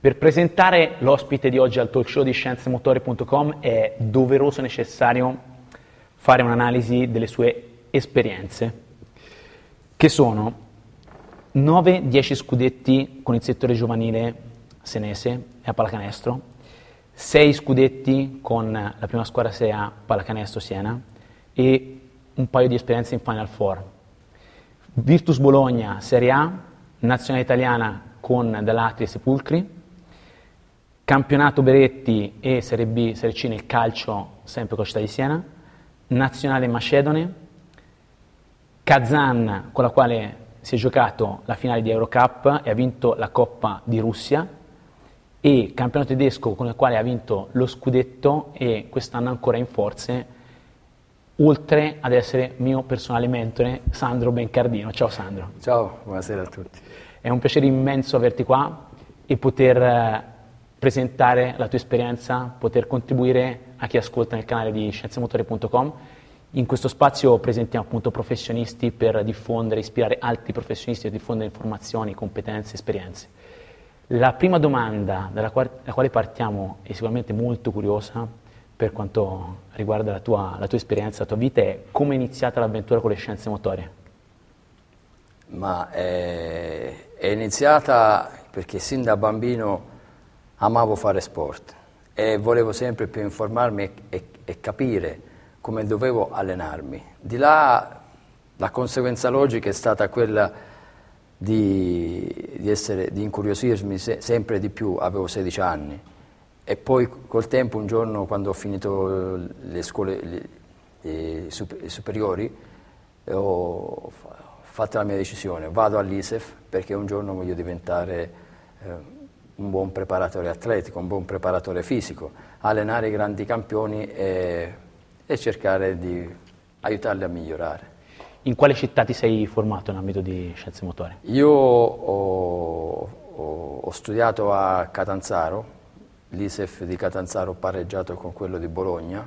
Per presentare l'ospite di oggi al talk show di scienzemotori.com è doveroso e necessario fare un'analisi delle sue esperienze, che sono 9-10 scudetti con il settore giovanile senese e a pallacanestro, 6 scudetti con la prima squadra Serie A pallacanestro Siena e un paio di esperienze in Final Four. Virtus Bologna Serie A, nazionale italiana con Dalatri e Sepulcri, Campionato Beretti e Serie B, Serie C nel calcio, sempre con città di Siena, Nazionale Macedone, Kazan con la quale si è giocato la finale di Eurocup e ha vinto la Coppa di Russia e campionato tedesco con il quale ha vinto lo scudetto e quest'anno ancora in forze, oltre ad essere mio personale mentore Sandro Bencardino. Ciao Sandro. Ciao, buonasera a tutti. È un piacere immenso averti qua e poter eh, presentare la tua esperienza, poter contribuire a chi ascolta nel canale di scienziamotore.com. In questo spazio presentiamo appunto professionisti per diffondere, ispirare altri professionisti a diffondere informazioni, competenze, esperienze. La prima domanda dalla quale, quale partiamo è sicuramente molto curiosa per quanto riguarda la tua, la tua esperienza, la tua vita, è come è iniziata l'avventura con le scienze motorie? Ma è, è iniziata perché sin da bambino amavo fare sport e volevo sempre più informarmi e, e, e capire come dovevo allenarmi. Di là la conseguenza logica è stata quella di, di, essere, di incuriosirmi se, sempre di più, avevo 16 anni. E poi col tempo un giorno quando ho finito le scuole le, le superiori ho fatto la mia decisione, vado all'ISEF perché un giorno voglio diventare eh, un buon preparatore atletico, un buon preparatore fisico, allenare i grandi campioni e, e cercare di aiutarli a migliorare. In quale città ti sei formato in ambito di scienze motorie? Io ho, ho, ho studiato a Catanzaro, l'ISEF di Catanzaro ho pareggiato con quello di Bologna,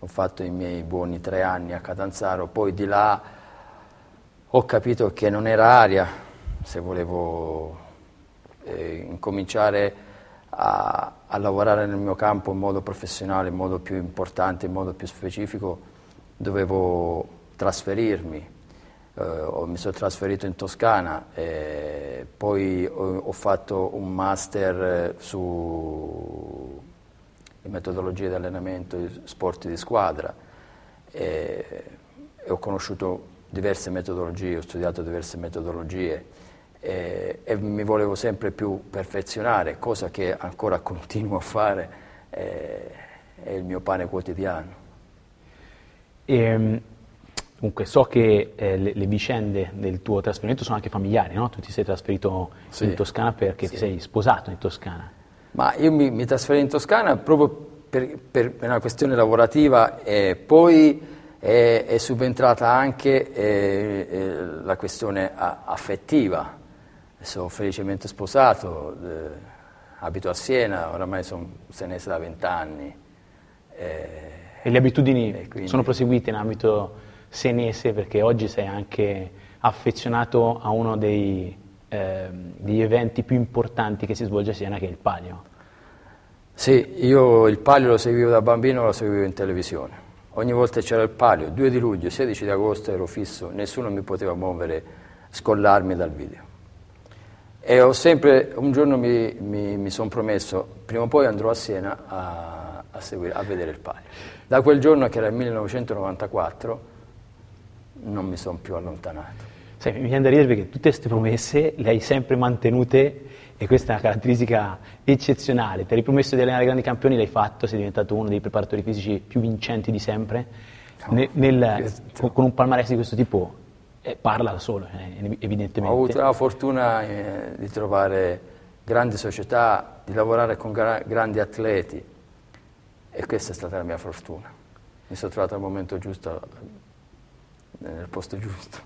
ho fatto i miei buoni tre anni a Catanzaro, poi di là ho capito che non era aria se volevo eh, incominciare a, a, lavorare nel mio campo in modo professionale, in modo più importante, in modo più specifico, dovevo trasferirmi. Eh, mi sono trasferito in Toscana, e poi ho, ho, fatto un master su metodologie di allenamento e sport di squadra e, e ho conosciuto diverse metodologie, ho studiato diverse metodologie e, e, mi volevo sempre più perfezionare, cosa che ancora continuo a fare, eh, è il mio pane quotidiano. E, ehm, comunque so che eh, le, le, vicende del tuo trasferimento sono anche familiari, no? Tu ti sei trasferito sì. in Toscana perché sì. ti sei sposato in Toscana. Ma io mi, mi trasferì in Toscana proprio per, per una questione lavorativa e poi è, è subentrata anche eh, eh, la questione affettiva sono felicemente sposato, eh, abito a Siena, oramai sono senese da vent'anni. Eh, e le abitudini quindi... sono proseguite in ambito senese perché oggi sei anche affezionato a uno dei, eh, degli eventi più importanti che si svolge a Siena che è il Palio. Sì, io il Palio lo seguivo da bambino, lo seguivo in televisione. Ogni volta c'era il Palio, 2 di luglio, 16 di agosto ero fisso, nessuno mi poteva muovere, scollarmi dal video. E ho sempre, un giorno mi, mi, mi sono promesso, prima o poi andrò a Siena a, a, seguire, a vedere il Palio. Da quel giorno, che era il 1994, non mi sono più allontanato. Sai, mi viene da ridere perché tutte queste promesse le hai sempre mantenute e questa è una caratteristica eccezionale. Ti eri promesso di allenare grandi campioni, l'hai fatto, sei diventato uno dei preparatori fisici più vincenti di sempre. No, nel, nel, con, con, un palmarès di questo tipo eh, parla da solo, eh, evidentemente. Ho avuto la fortuna eh, di trovare grandi società, di lavorare con gra- grandi atleti e questa è stata la mia fortuna. Mi sono trovato al momento giusto, nel posto giusto.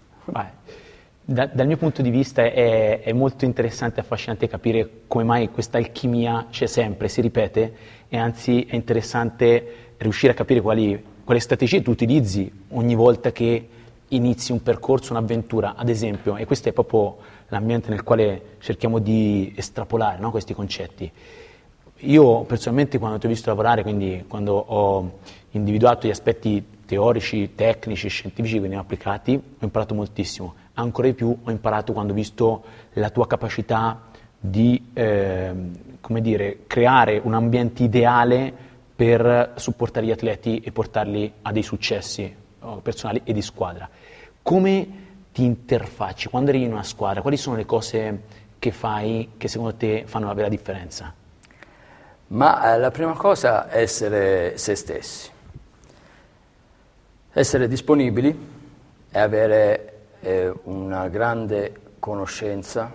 Da, dal mio punto di vista è, è, molto interessante e affascinante capire come mai questa alchimia c'è sempre, si ripete e anzi è interessante riuscire a capire quali, quali strategie tu utilizzi ogni volta che inizi un percorso, un'avventura, ad esempio, e questo è proprio l'ambiente nel quale cerchiamo di estrapolare no, questi concetti. Io personalmente quando ti ho visto lavorare, quindi quando ho individuato gli aspetti teorici, tecnici, scientifici che veniamo applicati, ho imparato moltissimo. Ancora di più ho imparato quando ho visto la tua capacità di eh, dire, creare un ambiente ideale per supportare gli atleti e portarli a dei successi oh, personali e di squadra. Come ti interfacci quando arrivi in una squadra? Quali sono le cose che fai che secondo te fanno la vera differenza? Ma eh, la prima cosa è essere se stessi, essere disponibili e avere eh, una grande conoscenza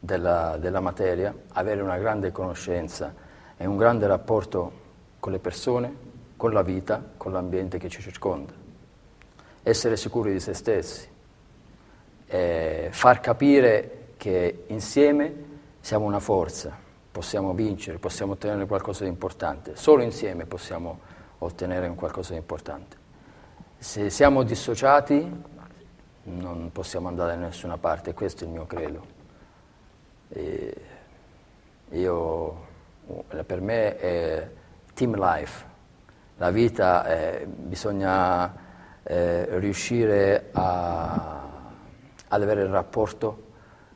della, della materia, avere una grande conoscenza e un grande rapporto con le persone, con la vita, con l'ambiente che ci circonda essere sicuri di se stessi, eh, far capire che insieme siamo una forza, possiamo vincere, possiamo ottenere qualcosa di importante, solo insieme possiamo ottenere qualcosa di importante. Se siamo dissociati non possiamo andare da nessuna parte, questo è il mio credo. E io, per me è team life, la vita è, bisogna eh, riuscire a, ad avere il rapporto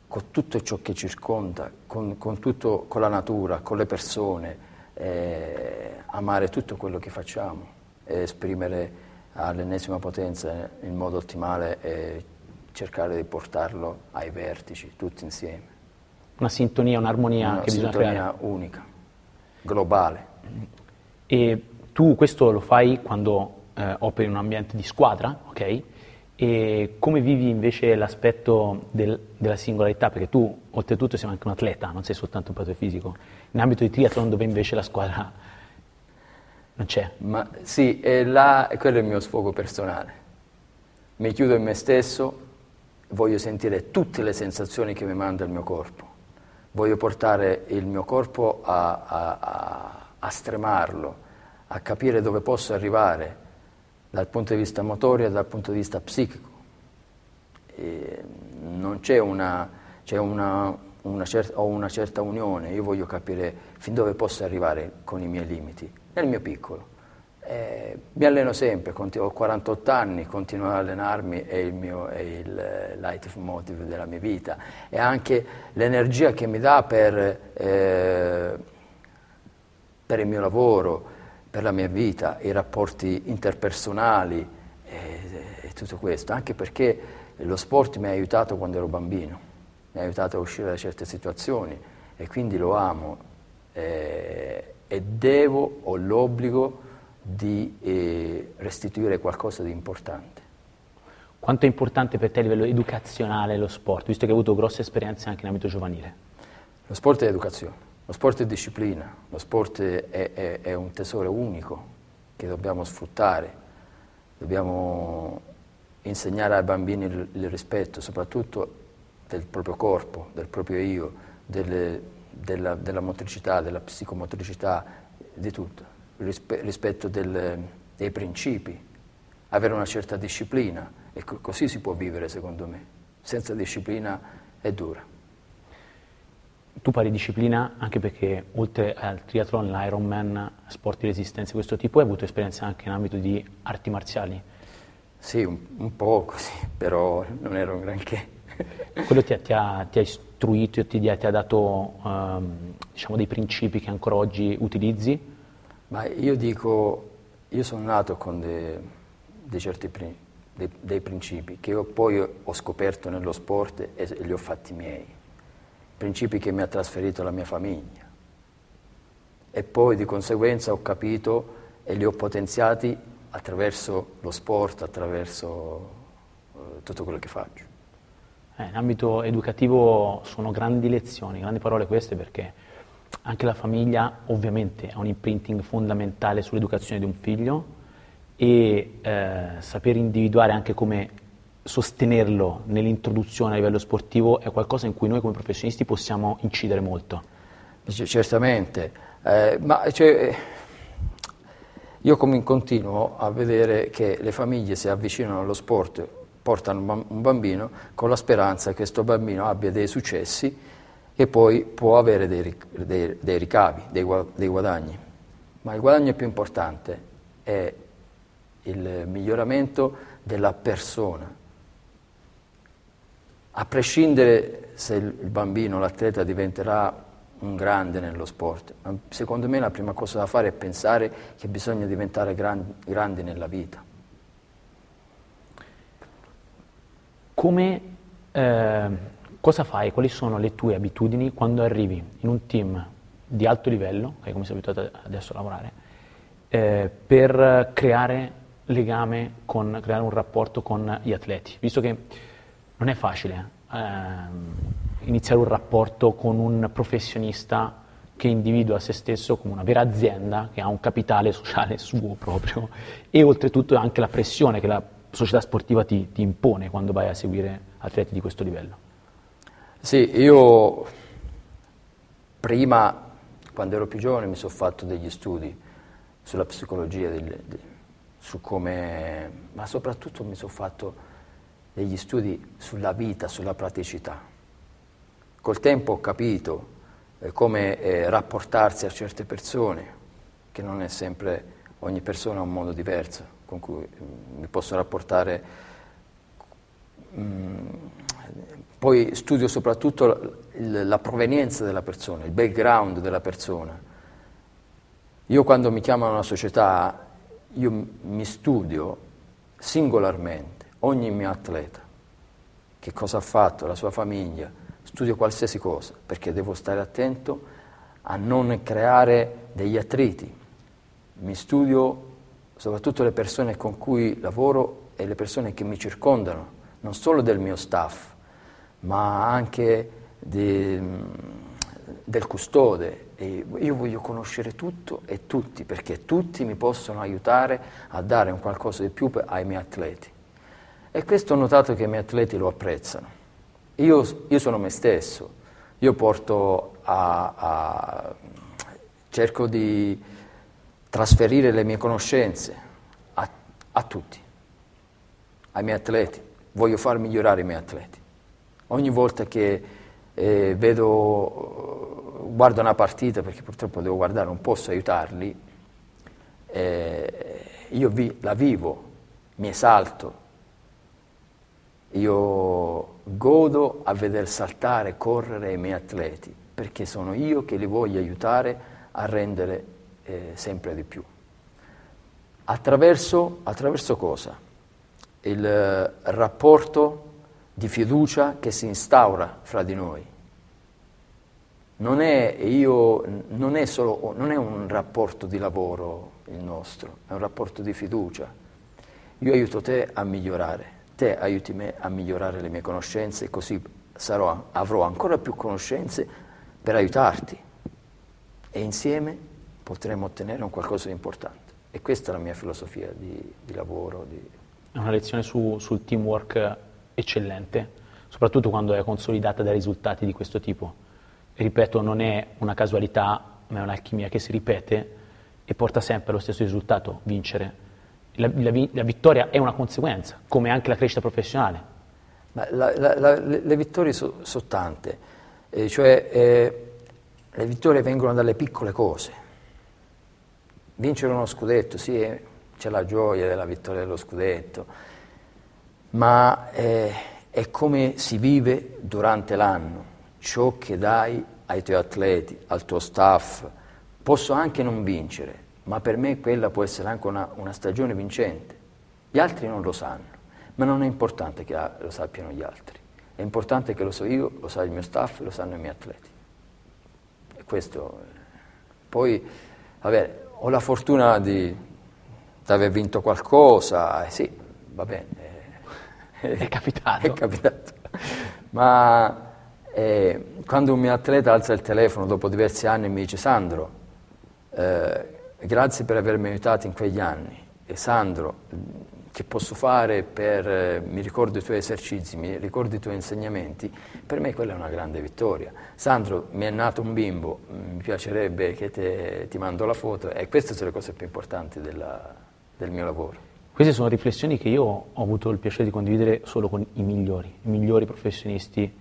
con tutto ciò che circonda, con, con, tutto, con la natura, con le persone, eh, amare tutto quello che facciamo e esprimere all'ennesima potenza in modo ottimale e cercare di portarlo ai vertici, tutti insieme. Una sintonia, un'armonia Una che bisogna creare. Una sintonia unica, globale. E tu questo lo fai quando eh, operi in un ambiente di squadra, ok? E come vivi invece l'aspetto del, della singolarità? Perché tu, oltretutto, sei anche un atleta, non sei soltanto un patto fisico. In ambito di triathlon, dove invece la squadra non c'è. Ma sì, là, quello è il mio sfogo personale. Mi chiudo in me stesso, voglio sentire tutte le sensazioni che mi manda il mio corpo. Voglio portare il mio corpo a, a, a, a stremarlo, a capire dove posso arrivare dal punto di vista motorio e dal punto di vista psichico. E non c'è una, c'è una, una certa, ho una certa unione, io voglio capire fin dove posso arrivare con i miei limiti, nel mio piccolo. Eh, mi alleno sempre, ho 48 anni, continuo ad allenarmi, è il mio è il leitmotiv della mia vita, è anche l'energia che mi dà per, eh, per il mio lavoro, per la mia vita, i rapporti interpersonali e, e, tutto questo, anche perché lo sport mi ha aiutato quando ero bambino, mi ha aiutato a uscire da certe situazioni e quindi lo amo eh, e devo, ho l'obbligo di eh, restituire qualcosa di importante. Quanto è importante per te a livello educazionale lo sport, visto che hai avuto grosse esperienze anche in ambito giovanile? Lo sport è educazione. Lo sport è disciplina, lo sport è, è, è un tesoro unico che dobbiamo sfruttare, dobbiamo insegnare ai bambini il, il rispetto, soprattutto del proprio corpo, del proprio io, delle, della, della, motricità, della psicomotricità, di tutto, rispe, rispetto del, dei principi, avere una certa disciplina e co- così si può vivere secondo me. Senza disciplina è dura. Tu pari disciplina anche perché oltre al triathlon, l'Ironman, sport di resistenza di questo tipo, hai avuto esperienza anche in ambito di arti marziali? Sì, un, un po' così, però non ero un granché. Quello ti ha, ti ha, ti ha istruito, ti, ti ha dato um, diciamo, dei principi che ancora oggi utilizzi? Ma io dico, io sono nato con dei, dei certi, dei, dei principi che io poi ho scoperto nello sport e, e li ho fatti miei, principi che mi ha trasferito la mia famiglia. E poi di conseguenza ho capito e li ho potenziati attraverso lo sport, attraverso eh, tutto quello che faccio. Eh, in ambito educativo sono grandi lezioni, grandi parole queste perché anche la famiglia ovviamente ha un imprinting fondamentale sull'educazione di un figlio e eh, saper individuare anche come sostenerlo nell'introduzione a livello sportivo è qualcosa in cui noi come professionisti possiamo incidere molto. C- certamente, eh, ma cioè, io come continuo a vedere che le famiglie si avvicinano allo sport, portano un bambino con la speranza che questo bambino abbia dei successi e poi può avere dei, dei, dei ricavi, dei, dei guadagni. Ma il guadagno più importante è il miglioramento della persona. A prescindere se il bambino, l'atleta diventerà un grande nello sport, secondo me la prima cosa da fare è pensare che bisogna diventare grandi, grandi nella vita. Come, eh, cosa fai? Quali sono le tue abitudini quando arrivi in un team di alto livello, che è come sei abituato adesso a lavorare, eh, per creare legame con, creare un rapporto con gli atleti, visto che non è facile ehm, iniziare un rapporto con un professionista che individua se stesso come una vera azienda, che ha un capitale sociale suo proprio e oltretutto anche la pressione che la società sportiva ti, ti impone quando vai a seguire atleti di questo livello. Sì, io prima, quando ero più giovane, mi sono fatto degli studi sulla psicologia del, su come, ma soprattutto mi sono fatto degli studi sulla vita, sulla praticità. Col tempo ho capito eh, come eh, rapportarsi a certe persone, che non è sempre, ogni persona ha un modo diverso con cui mm, mi posso rapportare. Mm, poi studio soprattutto la, provenienza della persona, il background della persona. Io quando mi chiamano una società io mi studio singolarmente ogni mio atleta, che cosa ha fatto, la sua famiglia, studio qualsiasi cosa, perché devo stare attento a non creare degli attriti. Mi studio soprattutto le persone con cui lavoro e le persone che mi circondano, non solo del mio staff, ma anche di, del custode, e io voglio conoscere tutto e tutti, perché tutti mi possono aiutare a dare un qualcosa di più ai miei atleti. E questo ho notato che i miei atleti lo apprezzano. Io, io sono me stesso, io porto a, a, cerco di trasferire le mie conoscenze a, a tutti, ai miei atleti. Voglio far migliorare i miei atleti. Ogni volta che eh, vedo guardo una partita perché purtroppo devo guardare, non posso aiutarli, eh, io vi, la vivo, mi esalto, io godo a veder saltare, correre i miei atleti, perché sono io che li voglio aiutare a rendere eh, sempre di più. Attraverso, attraverso cosa? Il eh, rapporto di fiducia che si instaura fra di noi non è, io, non è, solo, non è un rapporto di lavoro il nostro, è un rapporto di fiducia. Io aiuto te a migliorare, te aiuti me a migliorare le mie conoscenze, così sarò, avrò ancora più conoscenze per aiutarti e insieme potremo ottenere un qualcosa di importante. E questa è la mia filosofia di, di lavoro. Di... È una lezione su, sul teamwork eccellente, soprattutto quando è consolidata da risultati di questo tipo ripeto, non è una casualità, ma è un'alchimia che si ripete e porta sempre allo stesso risultato, vincere. La, la, la vittoria è una conseguenza, come anche la crescita professionale. La, le, vittorie sono so tante, eh, cioè eh, le vittorie vengono dalle piccole cose. Vincere uno scudetto, sì, eh, c'è la gioia della vittoria dello scudetto, ma eh, è come si vive durante l'anno ciò che dai ai tuoi atleti, al tuo staff. Posso anche non vincere, ma per me quella può essere anche una, una stagione vincente. Gli altri non lo sanno, ma non è importante che lo sappiano gli altri, è importante che lo so io, lo sa il mio staff, lo sanno i miei atleti. E questo, poi, vabbè, ho la fortuna di, di aver vinto qualcosa, eh, sì, va bene. Eh, è capitato. È capitato. Ma eh, quando un mio atleta alza il telefono dopo diversi anni e mi dice Sandro, eh, grazie per avermi aiutato in quegli anni, e Sandro, che posso fare per, eh, mi ricordo i tuoi esercizi, mi ricordo i tuoi insegnamenti, per me quella è una grande vittoria. Sandro, mi è nato un bimbo, mi piacerebbe che te, ti mando la foto e queste sono le cose più importanti della, del mio lavoro. Queste sono riflessioni che io ho avuto il piacere di condividere solo con i migliori, i migliori professionisti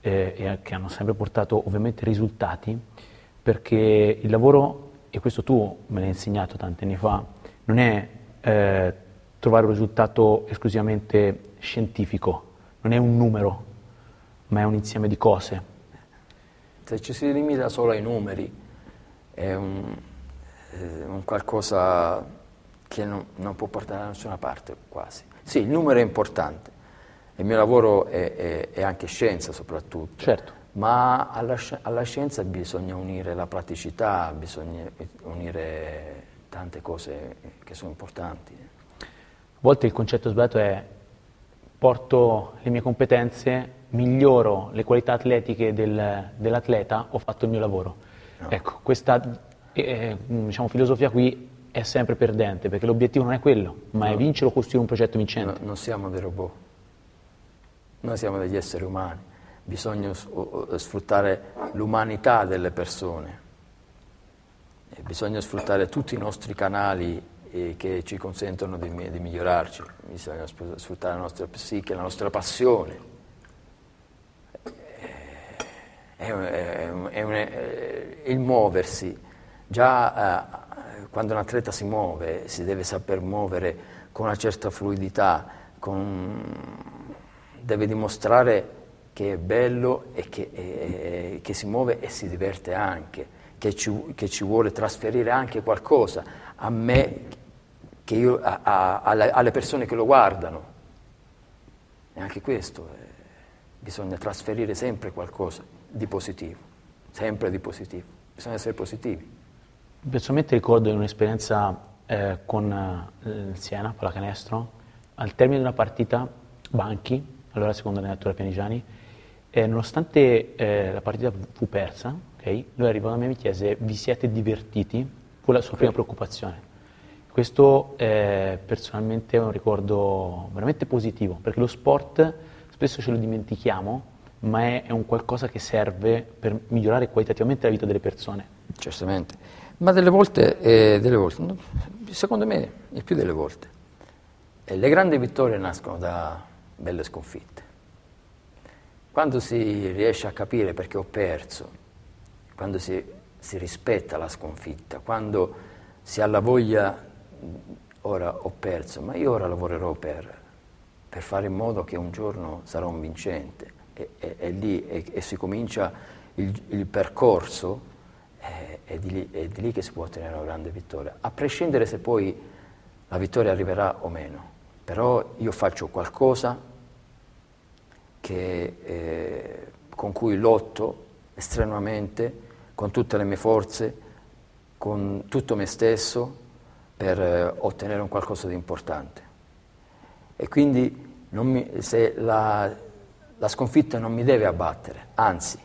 eh, che hanno sempre portato ovviamente risultati, perché il lavoro, e questo tu me l'hai insegnato tanti anni fa, non è eh, trovare un risultato esclusivamente scientifico, non è un numero, ma è un insieme di cose. Se ci si limita solo ai numeri, è un, è un qualcosa che non, non, può portare da nessuna parte quasi. Sì, il numero è importante, il mio lavoro è, è, è anche scienza soprattutto, certo. Ma alla, alla scienza bisogna unire la praticità, bisogna unire tante cose che sono importanti. A volte il concetto sbagliato è porto le mie competenze, miglioro le qualità atletiche del, dell'atleta, ho fatto il mio lavoro. No. Ecco, questa eh, diciamo, filosofia qui è sempre perdente, perché l'obiettivo non è quello, ma no. è vincere o costruire un progetto vincente. No, non siamo dei robot, noi siamo degli esseri umani, bisogna sfruttare l'umanità delle persone, bisogna sfruttare tutti i nostri canali e che ci consentono di, di migliorarci, bisogna sfruttare la nostra psiche, la nostra passione. È, è, è un, il muoversi, già eh, quando un atleta si muove si deve saper muovere con una certa fluidità, con, deve dimostrare che è bello e che, e, che, si muove e si diverte anche, che ci, che ci vuole trasferire anche qualcosa a me io, a, a, alle persone che lo guardano. E anche questo, eh, bisogna trasferire sempre qualcosa di positivo, sempre di positivo, bisogna essere positivi. Personalmente ricordo un'esperienza eh, con eh, il Siena, pallacanestro, al termine di una partita, Banchi, allora secondo allenatore Pianigiani, e nonostante eh, la partita fu persa, okay, lui arrivò da me e mi chiese vi siete divertiti? Fu la sua prima preoccupazione. Questo eh, personalmente è un ricordo veramente positivo, perché lo sport spesso ce lo dimentichiamo, ma è, è un qualcosa che serve per migliorare qualitativamente la vita delle persone. Certamente, ma delle volte, eh, delle volte secondo me, il più delle volte, eh, le grandi vittorie nascono da belle sconfitte. Quando si riesce a capire perché ho perso, quando si, si rispetta la sconfitta, quando si ha la voglia ora ho perso, ma io ora lavorerò per, per fare in modo che un giorno sarò un vincente e, e, e lì e, e, si comincia il, il percorso, eh, è di, lì, è di lì che si può ottenere una grande vittoria, a prescindere se poi la vittoria arriverà o meno. Però io faccio qualcosa che, eh, con cui lotto estremamente, con tutte le mie forze, con tutto me stesso, per eh, ottenere un qualcosa di importante. E quindi mi, la, la sconfitta non mi deve abbattere, anzi,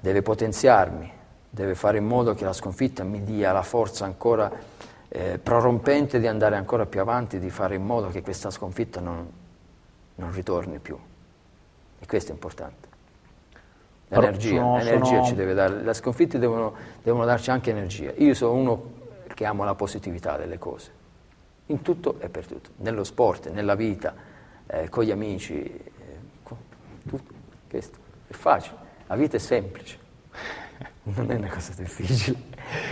deve potenziarmi, deve fare in modo che la sconfitta mi dia la forza ancora eh, prorompente di andare ancora più avanti, di fare in modo che questa sconfitta non, non ritorni più. E questo è importante. L'energia, sono, l'energia sono... ci deve dare, le sconfitte devono, devono darci anche energia. Io sono uno che amo la positività delle cose, in tutto e per tutto, nello sport, nella vita, eh, con gli amici, eh, con tutto. Questo è facile, la vita è semplice, non è una cosa difficile.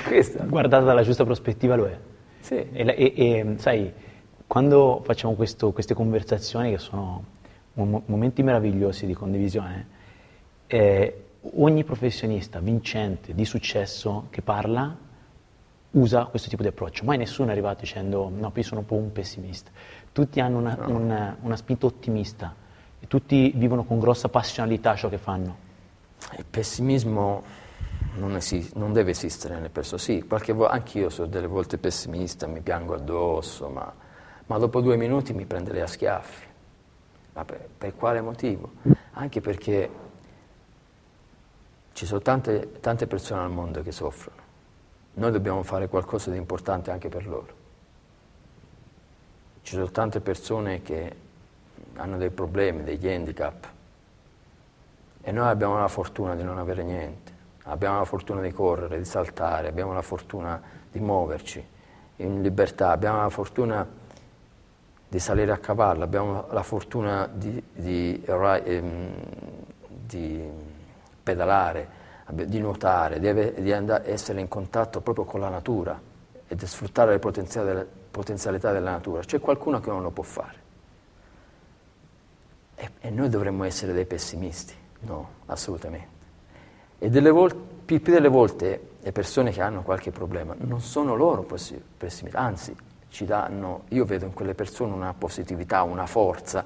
Questa. Guardata dalla giusta prospettiva lo è. Sì. E, e, e sai, quando facciamo questo, queste conversazioni che sono momenti meravigliosi di condivisione, eh, ogni professionista vincente di successo che parla usa questo tipo di approccio. Mai nessuno è arrivato dicendo no, io sono un po' un pessimista. tutti hanno una, No. una- una spinta ottimista e tutti vivono con grossa passionalità ciò che fanno. Il pessimismo non, esi- non deve esistere nelle persone. Sì, qualche volta anch'io sono delle volte pessimista, mi piango addosso, ma, ma dopo due minuti mi prenderei a schiaffi. Ma per, per quale motivo? Anche perché ci sono tante, tante persone al mondo che soffrono. Noi dobbiamo fare qualcosa di importante anche per loro. Ci sono tante persone che hanno dei problemi, degli handicap, e noi abbiamo la fortuna di non avere niente, abbiamo la fortuna di correre, di saltare, abbiamo la fortuna di muoverci in libertà, abbiamo la fortuna di salire a cavallo, abbiamo la fortuna di, di, ehm, di pedalare, di nuotare, di, andare- essere in contatto proprio con la natura e di sfruttare le potenziali- potenzialità della natura. C'è qualcuno che non lo può fare. E, e noi dovremmo essere dei pessimisti? No, assolutamente. E delle vol- più, delle volte le persone che hanno qualche problema non sono loro pessimisti, anzi ci danno, io vedo in quelle persone una positività, una forza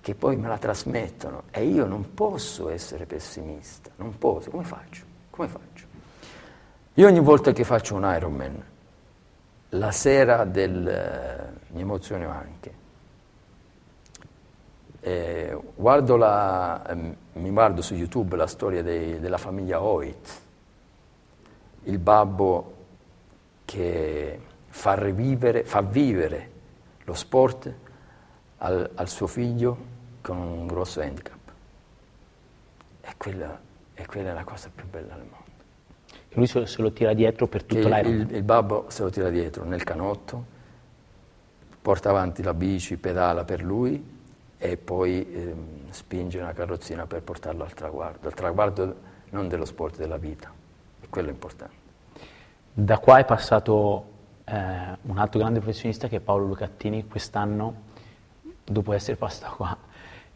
che poi me la trasmettono e io non posso essere pessimista, non posso, come faccio? Come faccio? Io ogni volta che faccio un Ironman, la sera del... eh, mi emoziono anche, eh, guardo la, ehm, mi guardo su YouTube la storia dei- della famiglia Hoyt, il babbo che fa rivivere, fa vivere lo sport al, al suo figlio con un grosso handicap. E quella, e quella è la cosa più bella del mondo. E lui se, se lo tira dietro per Che tutto il, il- il babbo se lo tira dietro nel canotto, porta avanti la bici, pedala per lui e poi ehm, spinge una carrozzina per portarlo al traguardo, al traguardo non dello sport, della vita. E quello è importante. Da qua è passato eh, un altro grande professionista che è Paolo Lucattini, quest'anno, dopo essere passato qua,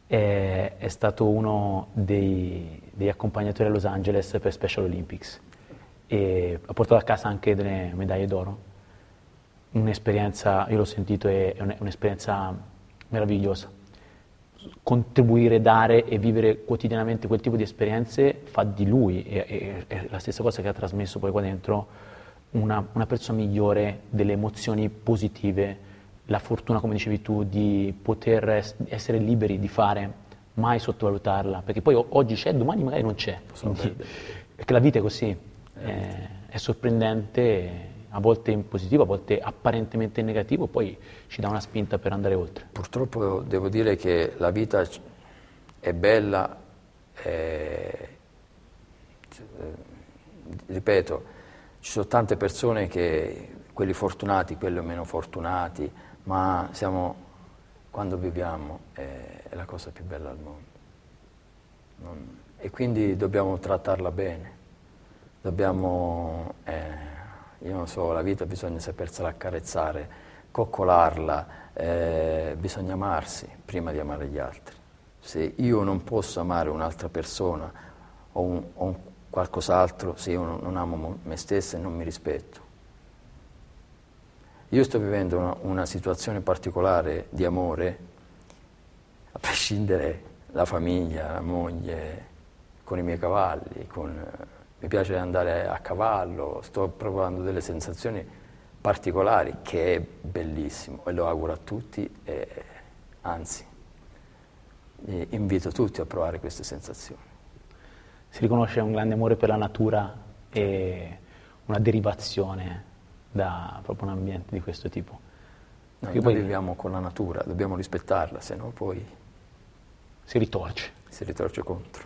è, è stato uno dei, degli accompagnatori a Los Angeles per Special Olympics e ha portato a casa anche delle medaglie d'oro. Un'esperienza, io l'ho sentito, è, è un- è un'esperienza meravigliosa. Contribuire, dare e vivere quotidianamente quel tipo di esperienze fa di lui, e- è la stessa cosa che ha trasmesso poi qua dentro, una, una persona migliore, delle emozioni positive, la fortuna, come dicevi tu, di poter es- essere liberi di fare, mai sottovalutarla, perché poi oggi c'è, domani magari non c'è. Quindi- perché la vita è così, è, è sorprendente, a volte in positivo, a volte apparentemente in negativo, poi ci dà una spinta per andare oltre. Purtroppo devo dire che la vita è bella, e, eh, ripeto, ci sono tante persone che, quelli fortunati, quelli meno fortunati, ma siamo, quando viviamo è, è la cosa più bella al mondo. Non- e quindi dobbiamo trattarla bene, dobbiamo, eh, io non so, la vita bisogna sapersela accarezzare, coccolarla, eh, bisogna amarsi prima di amare gli altri. Se io non posso amare un'altra persona o, un- o un qualcos'altro, se io non, amo mo- me stesso e non mi rispetto. Io sto vivendo una, una situazione particolare di amore, a prescindere la famiglia, la moglie, con i miei cavalli, con, mi piace andare a cavallo, sto provando delle sensazioni particolari che è bellissimo e lo auguro a tutti e anzi invito tutti a provare queste sensazioni. Si riconosce un grande amore per la natura e una derivazione da proprio un ambiente di questo tipo. Noi, Che noi poi viviamo con la natura, dobbiamo rispettarla, se no poi si ritorce, si ritorce contro.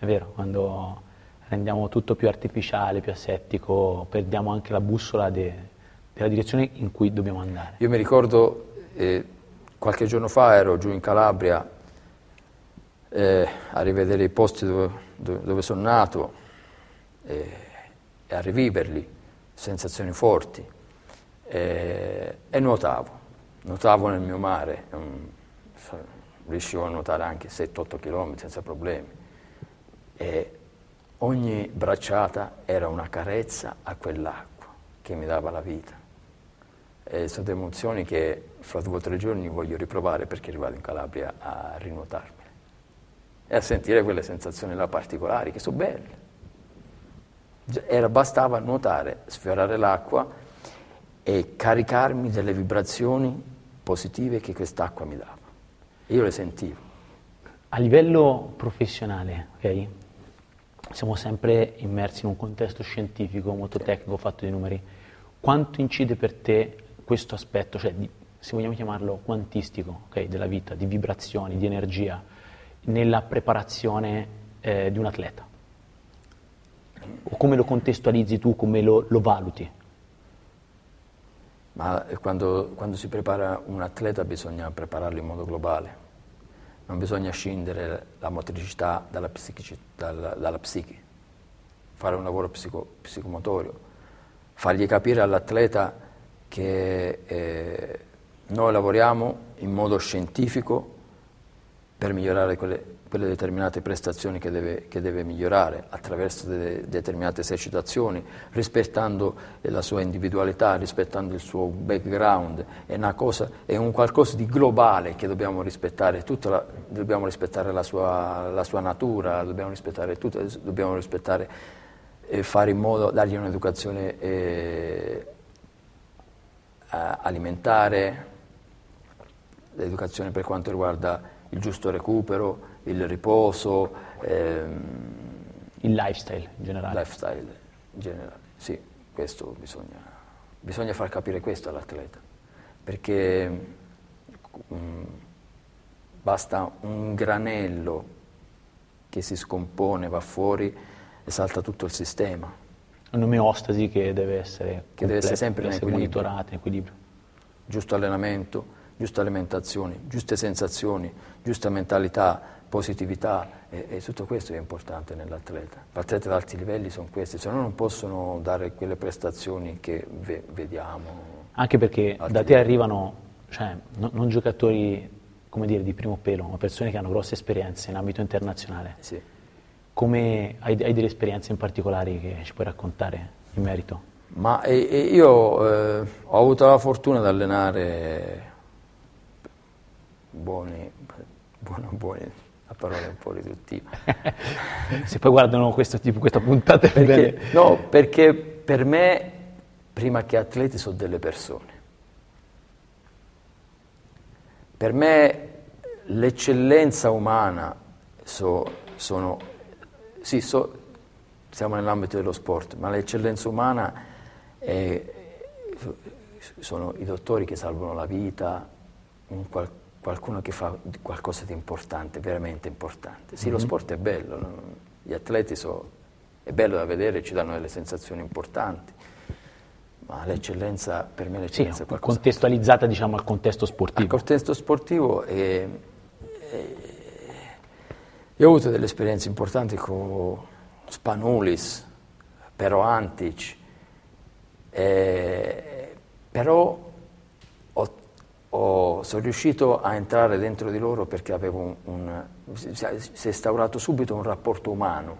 è vero, quando rendiamo tutto più artificiale, più asettico, perdiamo anche la bussola de- della direzione in cui dobbiamo andare. Io mi ricordo, eh, qualche giorno fa ero giù in Calabria eh, a rivedere i posti dove, dove- sono nato eh, e a riviverli, sensazioni forti. Eh, e nuotavo, nuotavo nel mio mare, riuscivo a nuotare anche 7-8 km senza problemi. E ogni bracciata era una carezza a quell'acqua che mi dava la vita. E sono emozioni che fra due o tre giorni voglio riprovare perché arrivato in Calabria a rinuotarmi e a sentire quelle sensazioni là particolari che sono belle. Era, bastava nuotare, sfiorare l'acqua e caricarmi delle vibrazioni positive che quest'acqua mi dava. Io le sentivo. A livello professionale, ok? Siamo sempre immersi in un contesto scientifico, molto tecnico, fatto di numeri. Quanto incide per te questo aspetto, cioè di, se vogliamo chiamarlo quantistico, okay, della vita, di vibrazioni, di energia, nella preparazione eh, di un atleta? O come lo contestualizzi tu, come lo, lo valuti? Ma quando, quando, si prepara un atleta bisogna prepararlo in modo globale, non bisogna scindere la motricità dalla, dalla, dalla psiche, fare un lavoro psico, psicomotorio, fargli capire all'atleta che eh, noi lavoriamo in modo scientifico per migliorare quelle, quelle determinate prestazioni che deve, che deve migliorare attraverso de, determinate esercitazioni, rispettando la sua individualità, rispettando il suo background, è, cosa, è un qualcosa di globale che dobbiamo rispettare, la, dobbiamo rispettare la sua, la sua, natura, dobbiamo rispettare tutto, dobbiamo rispettare e fare in modo, dargli un'educazione eh, alimentare, l'educazione per quanto riguarda il giusto recupero, il riposo. Ehm, il lifestyle in generale. Lifestyle in generale, sì, questo bisogna, bisogna far capire questo all'atleta, perché um, basta un granello che si scompone, va fuori e salta tutto il sistema. Un'omeostasi che deve essere, che completa, deve essere sempre deve in equilibrio. monitorata, in equilibrio. Giusto allenamento, giusta alimentazione, giuste sensazioni, giusta mentalità, positività e, e, tutto questo è importante nell'atleta. L'atleta ad alti livelli sono questi, se no non possono dare quelle prestazioni che ve, vediamo. Anche perché da te livelli. arrivano cioè, no, non giocatori come dire, di primo pelo, ma persone che hanno grosse esperienze in ambito internazionale. Sì. Come hai, hai delle esperienze in particolare che ci puoi raccontare in merito? Ma io eh, ho avuto la fortuna di allenare buoni, buono, buoni, a parole un po' riduttive. Se poi guardano questo tipo, questa puntata perché, No, perché per me, prima che atleti, sono delle persone. Per me l'eccellenza umana so, sono, sì, so, siamo nell'ambito dello sport, ma l'eccellenza umana è, sono i dottori che salvano la vita, un qualcosa qualcuno che fa qualcosa di importante, veramente importante. Sì, mm-hmm. lo mhm. sport è bello, no? gli atleti so, è bello da vedere, ci danno delle sensazioni importanti, ma l'eccellenza, per me l'eccellenza sì, è qualcosa... contestualizzata diciamo al contesto sportivo. Al contesto sportivo e, e, io ho avuto delle esperienze importanti con Spanulis, Pero Antic, eh, però ho, sono riuscito a entrare dentro di loro perché avevo un, un, si è instaurato subito un rapporto umano,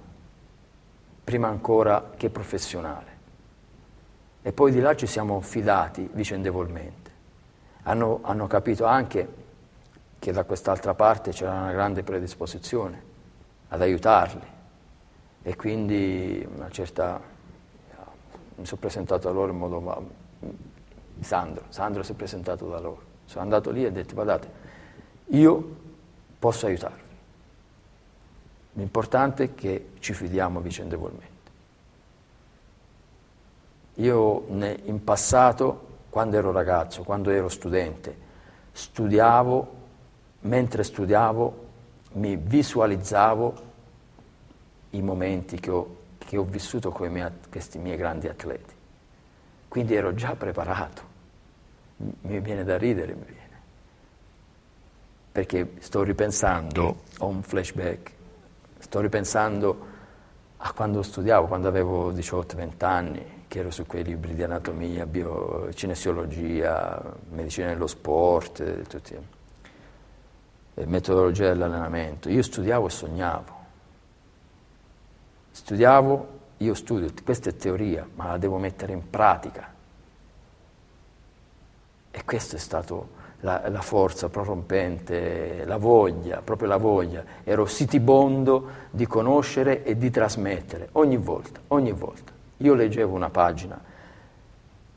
prima ancora che professionale. E poi di là ci siamo fidati vicendevolmente. Hanno, hanno capito anche che da quest'altra parte c'era una grande predisposizione ad aiutarli e quindi una certa mi sono presentato a loro in modo Sandro, Sandro si è presentato da loro sono andato lì e ho detto, guardate, io posso aiutarvi. L'importante è che ci fidiamo vicendevolmente. Io in passato, quando ero ragazzo, quando ero studente, studiavo, mentre studiavo mi visualizzavo i momenti che ho, che ho vissuto con questi miei grandi atleti. Quindi ero già preparato mi viene da ridere, mi viene. Perché sto ripensando, ho un flashback, sto ripensando a quando studiavo, quando avevo 18-20 anni, che ero su quei libri di anatomia, bio, cinesiologia, medicina dello sport, tutti, metodologia dell'allenamento. Io studiavo e sognavo. Studiavo, io studio, questa è teoria, ma la devo mettere in pratica. E questa è stata la, la, forza prorompente, la voglia, proprio la voglia. Ero sitibondo di conoscere e di trasmettere, ogni volta, ogni volta. Io leggevo una pagina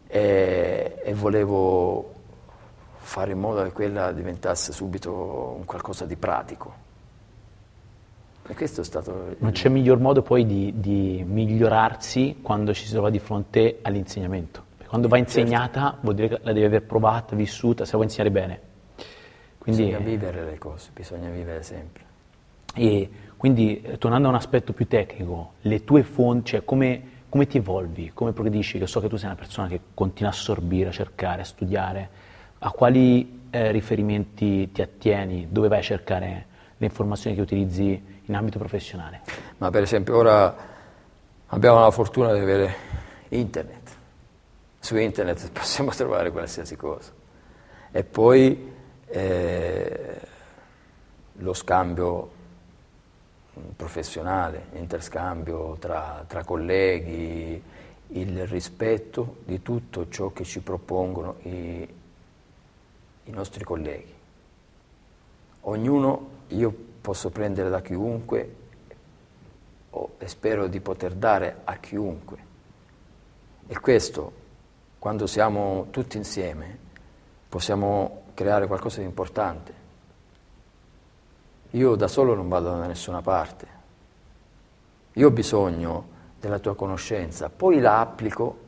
e, e volevo fare in modo che quella diventasse subito un qualcosa di pratico. E questo è stato... Non c'è miglior modo poi di, di migliorarsi quando ci si trova di fronte all'insegnamento. Quando va insegnata certo. vuol dire che la devi aver provata, vissuta, se la vuoi insegnare bene. Quindi, bisogna vivere le cose, bisogna vivere sempre. E quindi, tornando a un aspetto più tecnico, le tue fonti, cioè come, come ti evolvi, come progredisci, che so che tu sei una persona che continua a assorbire, a cercare, a studiare, a quali eh, riferimenti ti attieni, dove vai a cercare le informazioni che utilizzi in ambito professionale? Ma per esempio ora abbiamo la fortuna di avere internet su internet possiamo trovare qualsiasi cosa. E poi eh, lo scambio professionale, interscambio tra, tra, colleghi, il rispetto di tutto ciò che ci propongono i, i nostri colleghi. Ognuno io posso prendere da chiunque e spero di poter dare a chiunque. E questo quando siamo tutti insieme, possiamo creare qualcosa di importante. Io da solo non vado da nessuna parte. Io ho bisogno della tua conoscenza, poi la applico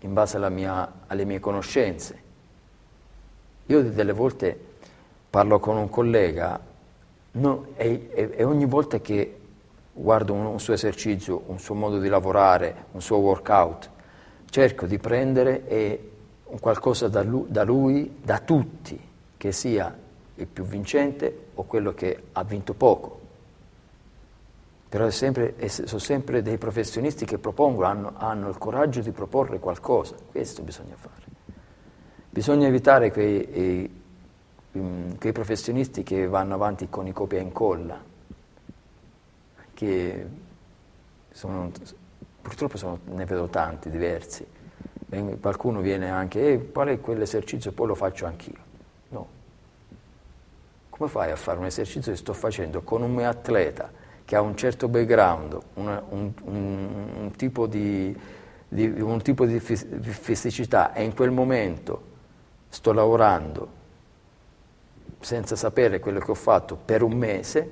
in base mia, alle mie conoscenze. Io delle volte parlo con un collega no, e, e, e, ogni volta che guardo un, un suo esercizio, un suo modo di lavorare, un suo workout, cerco di prendere qualcosa da lui, da lui, da tutti, che sia il più vincente o quello che ha vinto poco. Però è sempre, è, sono sempre dei professionisti che propongono, hanno, hanno, il coraggio di proporre qualcosa. Questo bisogna fare. Bisogna evitare quei, i, quei professionisti che vanno avanti con i copia e incolla, che sono, purtroppo sono, ne vedo tanti diversi. Qualcuno viene anche, eh, qual è quell'esercizio, poi lo faccio anch'io. No. Come fai a fare un esercizio che sto facendo con un mio atleta che ha un certo background, una, un, un, un, tipo di, di, un tipo di fisicità e in quel momento sto lavorando senza sapere quello che ho fatto per un mese,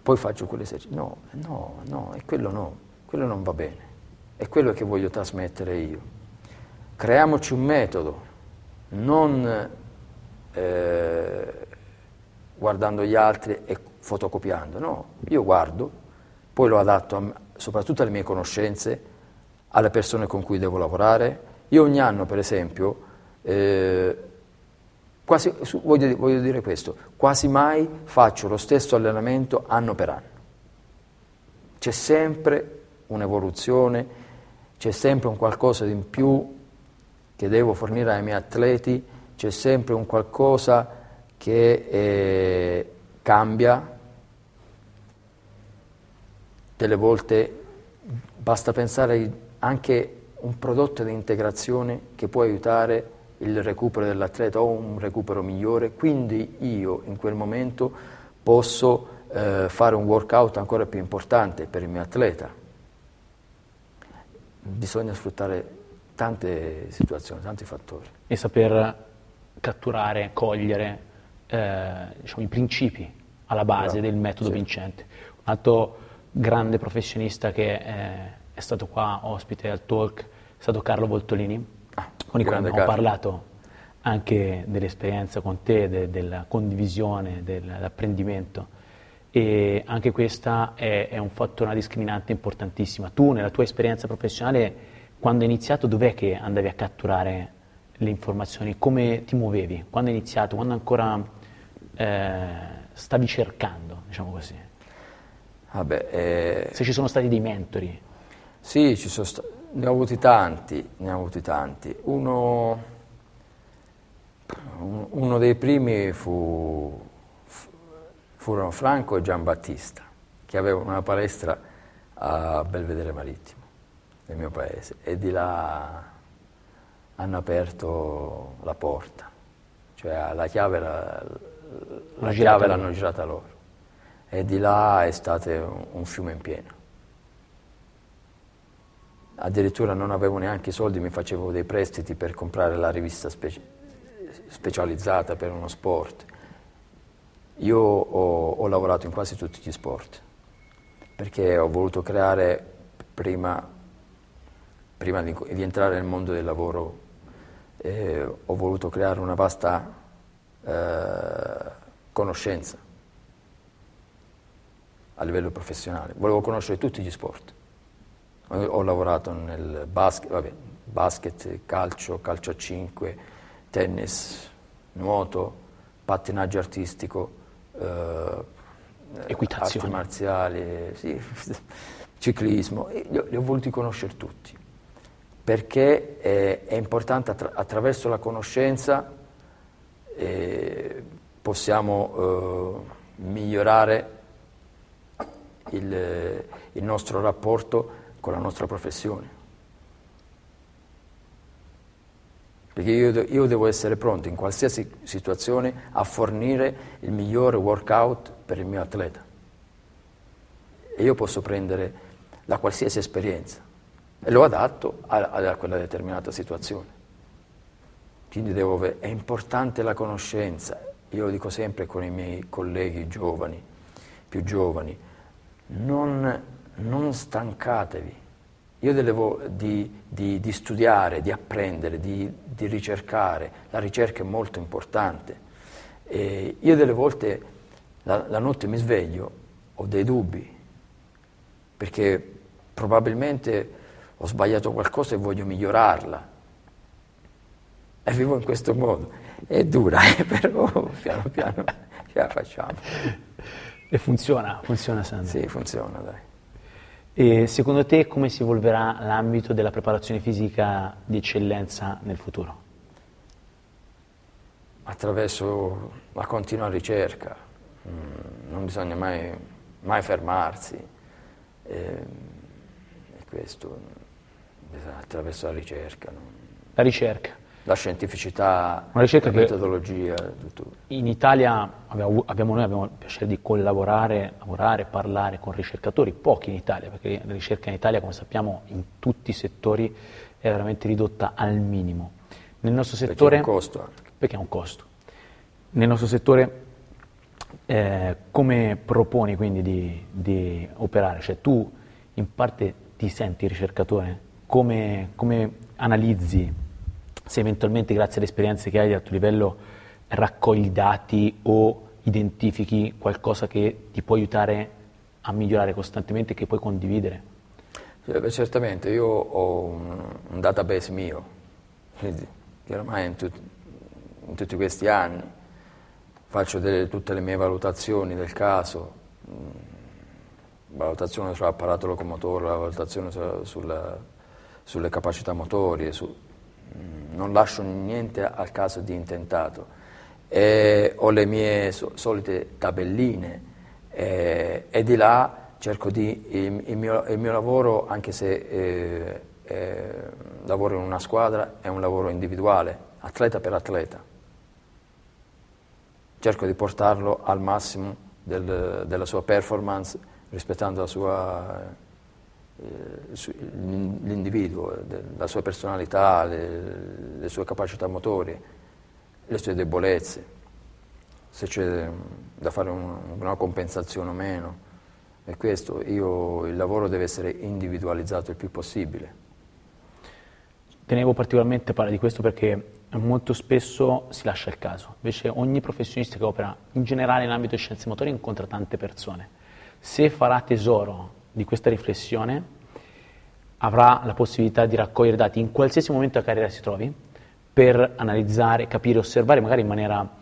poi faccio quell'esercizio. No, no, no, e quello no quello non va bene. È quello che voglio trasmettere io. Creiamoci un metodo, non eh, guardando gli altri e fotocopiando, no, io guardo, poi lo adatto a, soprattutto alle mie conoscenze, alle persone con cui devo lavorare. Io ogni anno, per esempio, eh, quasi, voglio, voglio dire questo, quasi mai faccio lo stesso allenamento anno per anno. C'è sempre un'evoluzione, c'è sempre un qualcosa in più che devo fornire ai miei atleti, c'è sempre un qualcosa che eh, cambia, delle volte basta pensare anche un prodotto di integrazione che può aiutare il recupero dell'atleta o un recupero migliore, quindi io in quel momento posso eh, fare un workout ancora più importante per il mio atleta bisogna sfruttare tante situazioni, tanti fattori. E saper catturare, cogliere eh, diciamo, i principi alla base Bravo. del metodo sì. vincente. Un altro grande professionista che è, è, stato qua ospite al talk è stato Carlo Voltolini, ah, con il quale abbiamo Carlo. parlato anche dell'esperienza con te, de, della condivisione, dell'apprendimento e anche questa è, è un fattore, una discriminante importantissima. Tu nella tua esperienza professionale, quando hai iniziato, dov'è che andavi a catturare le informazioni? Come ti muovevi? Quando hai iniziato? Quando ancora eh, stavi cercando, diciamo così? Vabbè, eh... Se ci sono stati dei mentori? Sì, sta... ne ho avuti tanti, ne ho avuti tanti. Uno, uno dei primi fu furono Franco e Giambattista, che avevano una palestra a Belvedere Marittimo, nel mio paese, e di là hanno aperto la porta. cioè la chiave, la, la chiave l'hanno girata loro. E di là è stato un, un fiume in pieno. Addirittura non avevo neanche i soldi, mi facevo dei prestiti per comprare la rivista speci- specializzata per uno sport. Io ho, ho lavorato in quasi tutti gli sport, perché ho voluto creare prima, prima di, di entrare nel mondo del lavoro, eh, ho voluto creare una vasta eh, conoscenza a livello professionale. Volevo conoscere tutti gli sport. Ho, ho lavorato nel basket, vabbè, basket, calcio, calcio a 5, tennis, nuoto, pattinaggio artistico, Equitazione. arti marziali, sì, ciclismo. Li ho, li ho voluti conoscere tutti perché è, è importante attra- attraverso la conoscenza eh, possiamo eh, migliorare il, il nostro rapporto con la nostra professione. Perché io, io devo essere pronto in qualsiasi situazione a fornire il migliore workout per il mio atleta. E io posso prendere da qualsiasi esperienza e lo adatto a, a quella determinata situazione. Quindi devo è importante la conoscenza. Io lo dico sempre con i miei colleghi giovani, più giovani, non, non stancatevi. Io devo di, di, di studiare, di apprendere, di, di, ricercare. La ricerca è molto importante. E io delle volte la, la notte mi sveglio, ho dei dubbi, perché probabilmente ho sbagliato qualcosa e voglio migliorarla. E vivo in questo modo. È dura, eh, però piano piano ce la facciamo. E funziona, funziona sempre. Sì, funziona, dai. E secondo te come si evolverà l'ambito della preparazione fisica di eccellenza nel futuro? Attraverso la continua ricerca, mm, non bisogna mai, mai fermarsi. E, questo bisogna- attraverso la ricerca? La ricerca. La scientificità, Una ricerca la metodologia, tutto. In Italia abbiamo, abbiamo- noi abbiamo il piacere di collaborare, lavorare, parlare con ricercatori, pochi in Italia, perché la ricerca in Italia, come sappiamo, in tutti i settori è veramente ridotta al minimo. Nel nostro Perché settore... è un costo perché ha un costo. Nel nostro settore eh, come proponi quindi di, di operare? Cioè tu in parte ti senti ricercatore? Come, come analizzi se eventualmente grazie alle esperienze che hai al tuo livello raccogli dati o identifichi qualcosa che ti può aiutare a migliorare costantemente e che puoi condividere? Eh, certamente, io ho un, database mio, che ormai in, tut- in tutti questi anni faccio delle- tutte le mie valutazioni del caso, mm, valutazione sull'apparato locomotore, la valutazione sulla- sulla- sulle capacità motorie, su- non lascio niente al caso di intentato. E ho le mie so- solite tabelline eh, e di là cerco di, il, il mio, il mio lavoro, anche se eh, eh, lavoro in una squadra, è un lavoro individuale, atleta per atleta. Cerco di portarlo al massimo del- della sua performance, rispettando la sua, l'individuo, de- la sua personalità, le, le sue capacità motorie, le sue debolezze, se c'è da fare un- una compensazione o meno. E questo, io, il lavoro deve essere individualizzato il più possibile. Tenevo particolarmente a parlare di questo perché molto spesso si lascia il caso, invece ogni professionista che opera in generale nell'ambito delle scienze motorie incontra tante persone. Se farà tesoro di questa riflessione, avrà la possibilità di raccogliere dati in qualsiasi momento della carriera si trovi per analizzare, capire, osservare magari in maniera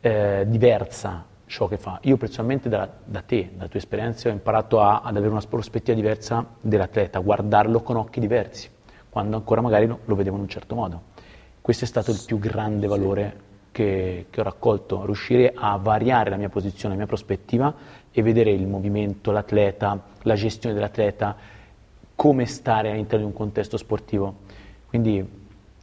eh, diversa ciò che fa. Io personalmente da, da te, dalla tua esperienza, ho imparato a- ad avere una prospettiva diversa dell'atleta, a guardarlo con occhi diversi, quando ancora magari lo, lo vedevo in un certo modo. Questo è stato il più grande valore che, che ho raccolto, riuscire a variare la mia posizione, la mia prospettiva e vedere il movimento, l'atleta, la gestione dell'atleta, come stare all'interno di un contesto sportivo. Quindi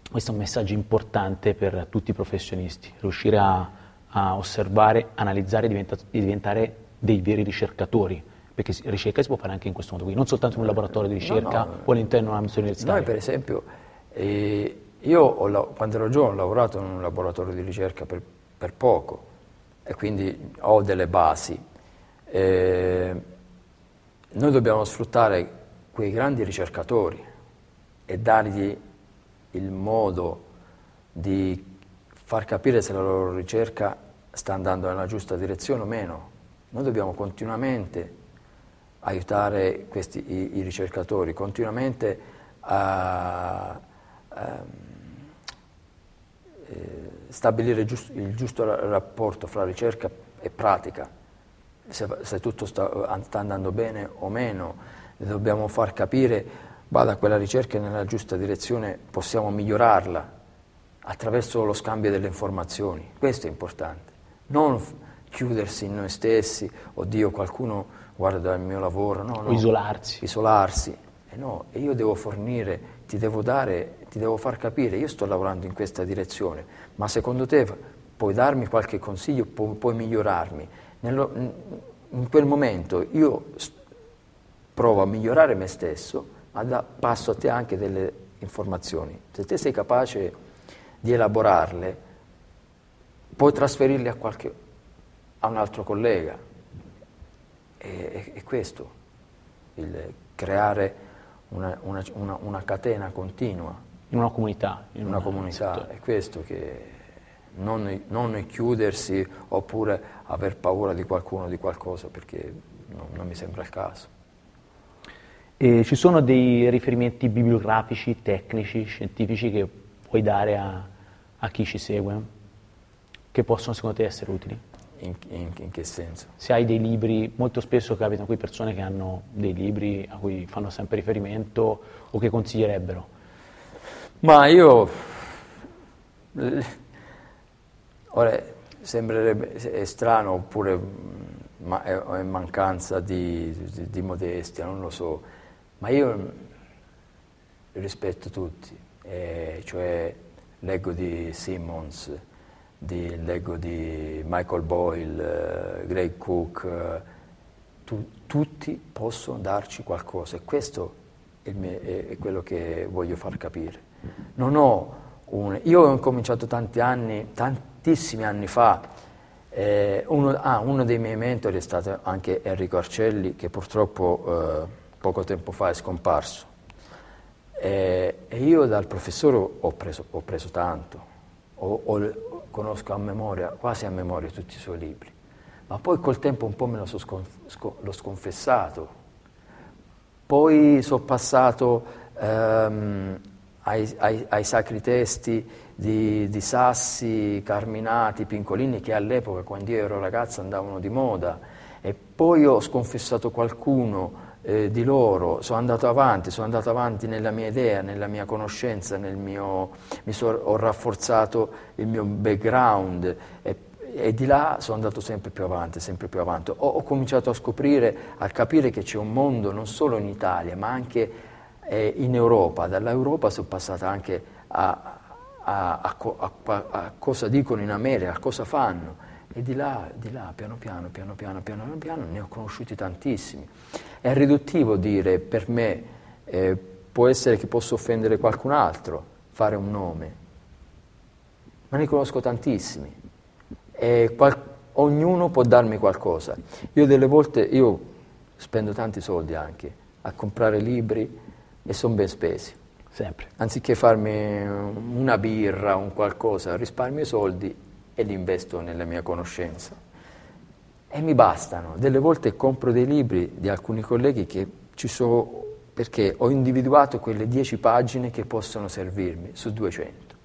questo è un messaggio importante per tutti i professionisti, riuscire a, a osservare, analizzare e diventa, diventare dei veri ricercatori, perché ricerca si può fare anche in questo modo qui, non soltanto in un laboratorio di ricerca no, no, o all'interno di una missione universitaria. Noi per esempio, eh, io ho, quando ero giovane ho lavorato in un laboratorio di ricerca per, per poco e quindi ho delle basi. Eh, noi dobbiamo sfruttare quei grandi ricercatori e dargli il modo di far capire se la loro ricerca sta andando nella giusta direzione o meno. Noi dobbiamo continuamente aiutare questi, i, i ricercatori, continuamente a, a eh, stabilire giusto, il giusto rapporto fra ricerca e pratica, se, se tutto sta, sta andando bene o meno, dobbiamo far capire vada quella ricerca nella giusta direzione, possiamo migliorarla attraverso lo scambio delle informazioni. Questo è importante. Non chiudersi in noi stessi, oddio qualcuno guarda il mio lavoro, no, no. O isolarsi. Isolarsi. E no, io devo fornire, ti devo dare, ti devo far capire, io sto lavorando in questa direzione, ma secondo te puoi darmi qualche consiglio, pu- puoi migliorarmi. Nello, in quel momento io provo a migliorare me stesso ma da, passo a te anche delle informazioni. Se te sei capace di elaborarle, puoi trasferirle a, qualche, a un altro collega. E, è, questo, il creare una, una, una, una, catena continua. In una comunità. In una, comunità, è questo che non, non, chiudersi oppure aver paura di qualcuno o di qualcosa, perché no, non mi sembra il caso. E ci sono dei riferimenti bibliografici, tecnici, scientifici che puoi dare a, a chi ci segue, che possono secondo te essere utili? In, in, in, che senso? Se hai dei libri, molto spesso capitano qui persone che hanno dei libri a cui fanno sempre riferimento o che consiglierebbero. Ma io, ora sembrerebbe strano oppure ma è, è mancanza di, di, di modestia, non lo so. Ma io rispetto tutti, eh, cioè leggo di Simmons, di, leggo di Michael Boyle, eh, Greg Cook, eh, tu, tutti possono darci qualcosa. E questo è, mio, è, è, quello che voglio far capire. Non ho un, io ho cominciato tanti anni, tantissimi anni fa, eh, uno, ah, uno, dei miei mentori è stato anche Enrico Arcelli che purtroppo eh, poco tempo fa è scomparso. E, e io dal professore ho preso, ho preso tanto, ho, ho, conosco a memoria, quasi a memoria tutti i suoi libri, ma poi col tempo un po' me lo so sconf- l'ho sconfessato. Poi sono passato ehm, ai, ai, ai, sacri testi di, di, Sassi, Carminati, Pincolini, che all'epoca, quando io ero ragazzo, andavano di moda. E poi ho sconfessato qualcuno eh, di loro, sono andato avanti, sono andato avanti nella mia idea, nella mia conoscenza, nel mio, so, ho rafforzato il mio background e, e, di là sono andato sempre più avanti, sempre più avanti. Ho, ho, cominciato a scoprire, a capire che c'è un mondo non solo in Italia, ma anche eh, in Europa. Dall'Europa sono passata anche a, a, a, a cosa dicono in America, a cosa fanno. E di là, di là, piano piano, piano piano, piano piano, ne ho conosciuti tantissimi. È riduttivo dire per me, eh, può essere che posso offendere qualcun altro, fare un nome, ma ne conosco tantissimi. E qual- ognuno può darmi qualcosa. Io delle volte, io spendo tanti soldi anche a comprare libri e sono ben spesi. Sempre. Anziché farmi una birra, un qualcosa, risparmio i soldi e li investo nella mia conoscenza. E mi bastano. Delle volte compro dei libri di alcuni colleghi che ci sono perché ho individuato quelle 10 pagine che possono servirmi su 200.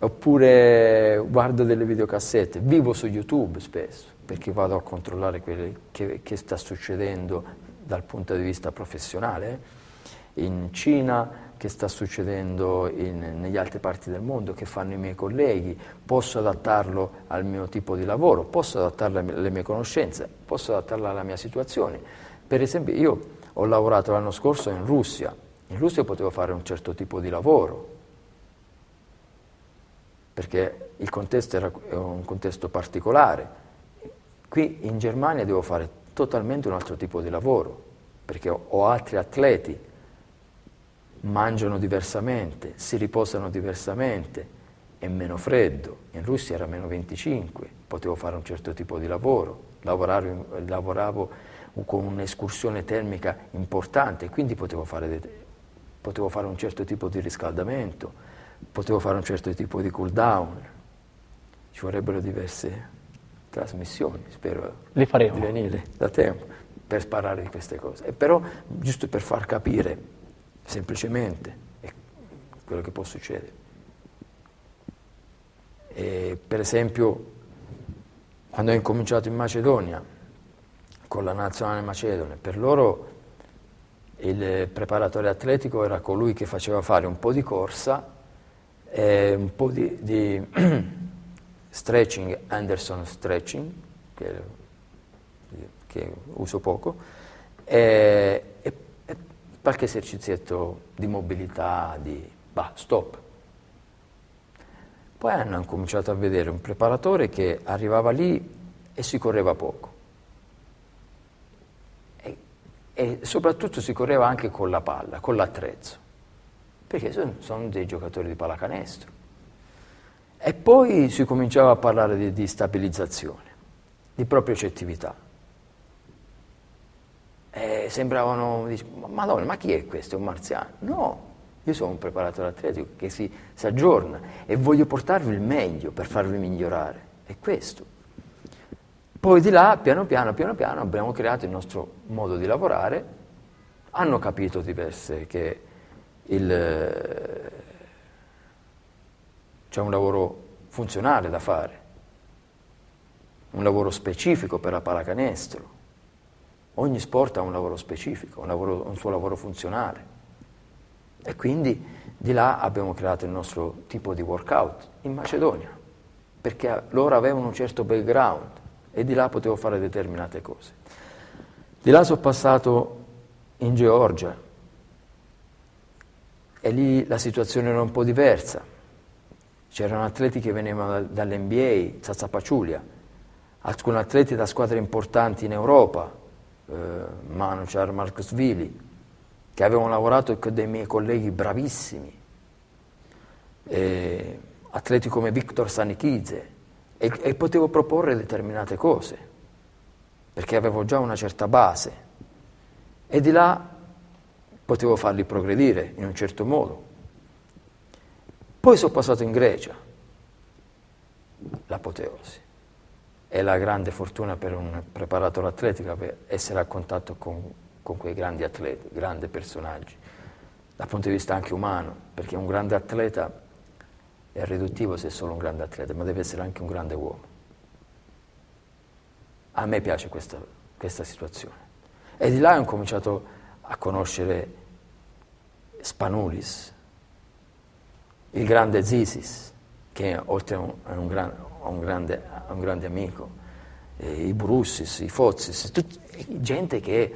Oppure guardo delle videocassette, vivo su YouTube spesso, perché vado a controllare quello che, che sta succedendo dal punto di vista professionale. In Cina, che sta succedendo in, negli altre parti del mondo, che fanno i miei colleghi, posso adattarlo al mio tipo di lavoro, posso adattarlo alle mie conoscenze, posso adattarlo alla mia situazione. Per esempio io ho lavorato l'anno scorso in Russia, in Russia potevo fare un certo tipo di lavoro, perché il contesto era un contesto particolare. Qui in Germania devo fare totalmente un altro tipo di lavoro, perché ho, altri atleti, mangiano diversamente, si riposano diversamente, è meno freddo, in Russia era meno 25, potevo fare un certo tipo di lavoro, lavoravo, lavoravo con un'escursione termica importante, quindi potevo fare, potevo fare, un certo tipo di riscaldamento, potevo fare un certo tipo di cool down, ci vorrebbero diverse trasmissioni, spero Le faremo. di venire da tempo per parlare di queste cose, e però giusto per far capire semplicemente quello che può succedere. E per esempio, quando ho incominciato in Macedonia, con la nazionale macedone, per loro il preparatore atletico era colui che faceva fare un po' di corsa, e un po' di, di stretching, Anderson stretching, che, che uso poco, e, e, e qualche esercizietto di mobilità, di bah, stop. Poi hanno cominciato a vedere un preparatore che arrivava lì e si correva poco. E, e soprattutto si correva anche con la palla, con l'attrezzo, perché sono, sono dei giocatori di pallacanestro. E poi si cominciava a parlare di, di stabilizzazione, di propriocettività. E sembravano, madonna, ma chi è questo? È un marziano? No, io sono un preparatore atletico che si, si aggiorna e voglio portarvi il meglio per farvi migliorare. È questo. Poi di là, piano piano, piano piano, abbiamo creato il nostro modo di lavorare, hanno capito diverse che il, c'è un lavoro funzionale da fare, un lavoro specifico per la pallacanestro. Ogni sport ha un lavoro specifico, un, lavoro, un suo lavoro funzionale. E quindi di là abbiamo creato il nostro tipo di workout in Macedonia, perché loro avevano un certo background e di là potevo fare determinate cose. Di là sono passato in Georgia e lì la situazione era un po' diversa. C'erano atleti che venivano dall'NBA, Zaza Paciulia, alcuni atleti da squadre importanti in Europa, eh, Manuchar, Marcos Vili, che avevano lavorato con dei miei colleghi bravissimi, eh, atleti come Victor Sanichidze, e, e potevo proporre determinate cose, perché avevo già una certa base, e di là potevo farli progredire in un certo modo. Poi sono passato in Grecia, l'apoteosi. È la grande fortuna per un preparatore atletico per essere a contatto con con quei grandi atleti, grandi personaggi, dal punto di vista anche umano, perché un grande atleta è riduttivo se è solo un grande atleta, ma deve essere anche un grande uomo. A me piace questa, questa situazione. E di là ho cominciato a conoscere Spanulis, il grande Zisis, che oltre a un, un, gran, un, grande, un grande, amico, eh, i Brussis, i Fozis, tut, gente che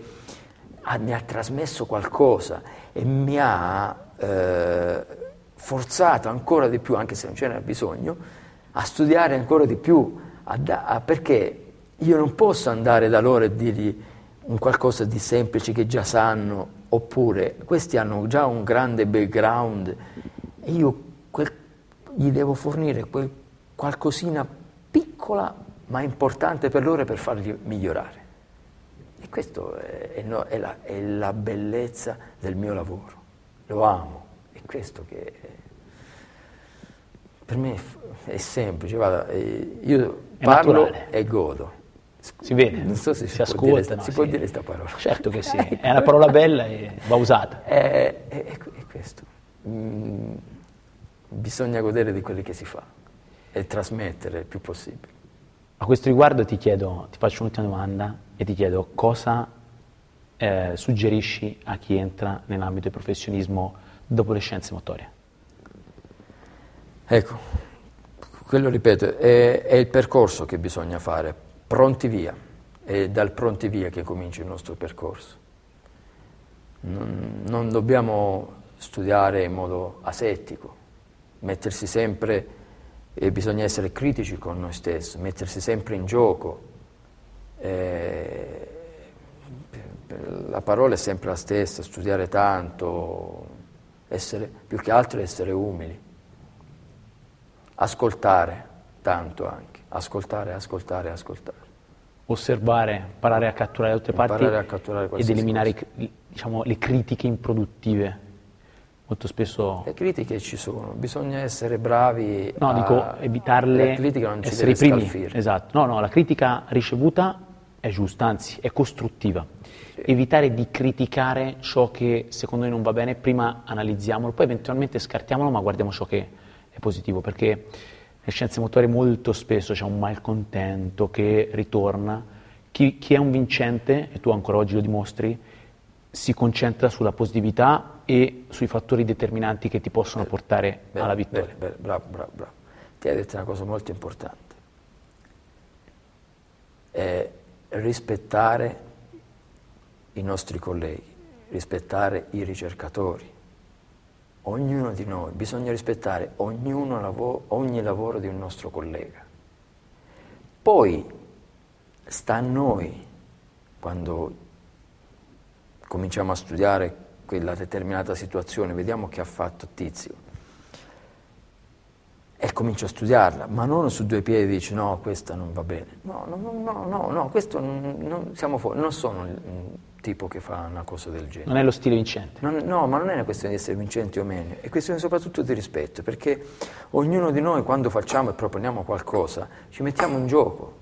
ha, mi ha trasmesso qualcosa e mi ha eh, forzato ancora di più, anche se non ce n'era bisogno, a studiare ancora di più, a a, perché io non posso andare da loro e dirgli un qualcosa di semplice che già sanno, oppure questi hanno già un grande background e io quel, gli devo fornire quel qualcosina piccola ma importante per loro per farli migliorare. E questa è, no, è, la, è, la, bellezza del mio lavoro. Lo amo. È questo che per me è semplice. Guarda, eh, io è parlo naturale. e godo. Si vede, non so se si, si ascolta. Può dire, no, si sì. può dire questa parola? Certo che sì, è una parola bella e va usata. È, è, è questo. Mm, bisogna godere di quello che si fa e trasmettere il più possibile. A questo riguardo ti chiedo, ti faccio un'ultima domanda e ti chiedo cosa eh, suggerisci a chi entra nell'ambito del professionismo dopo le scienze motorie? Ecco, quello ripeto, è, è il percorso che bisogna fare, pronti via, è dal pronti via che comincia il nostro percorso. Non, non dobbiamo studiare in modo asettico, mettersi sempre e bisogna essere critici con noi stessi, mettersi sempre in gioco. Eh, la parola è sempre la stessa, studiare tanto, essere, più che altro essere umili, ascoltare tanto anche, ascoltare, ascoltare, ascoltare. Osservare, imparare a catturare tutte le parti ed eliminare diciamo, le critiche improduttive. Molto spesso Le critiche ci sono, bisogna essere bravi No, a... dico evitarle, La critica non ci essere deve primi. scalfire. Esatto. No, no, la critica ricevuta è giusta, anzi è costruttiva. Evitare di criticare ciò che secondo noi non va bene, prima analizziamolo, poi eventualmente scartiamolo, ma guardiamo ciò che è positivo, perché nelle scienze motorie molto spesso c'è un malcontento che ritorna. Chi, chi è un vincente, e tu ancora oggi lo dimostri, si concentra sulla positività e sui fattori determinanti che ti possono portare Bene, alla vittoria. bene, bene, bravo, bravo, bravo. Ti hai detto una cosa molto importante. È rispettare i nostri colleghi, rispettare i ricercatori. Ognuno di noi, bisogna rispettare ognuno lavo- ogni lavoro di un nostro collega. Poi sta a noi, quando cominciamo a studiare quella determinata situazione, vediamo che ha fatto Tizio, e comincio a studiarla, ma non su due piedi dici no, questa non va bene. No, no, no, no, no, questo non, non- siamo fuori, non sono il tipo che fa una cosa del genere. Non è lo stile vincente. Non- no, ma non è una questione di essere vincenti o meno, è questione soprattutto di rispetto, perché ognuno di noi quando facciamo e proponiamo qualcosa ci mettiamo in gioco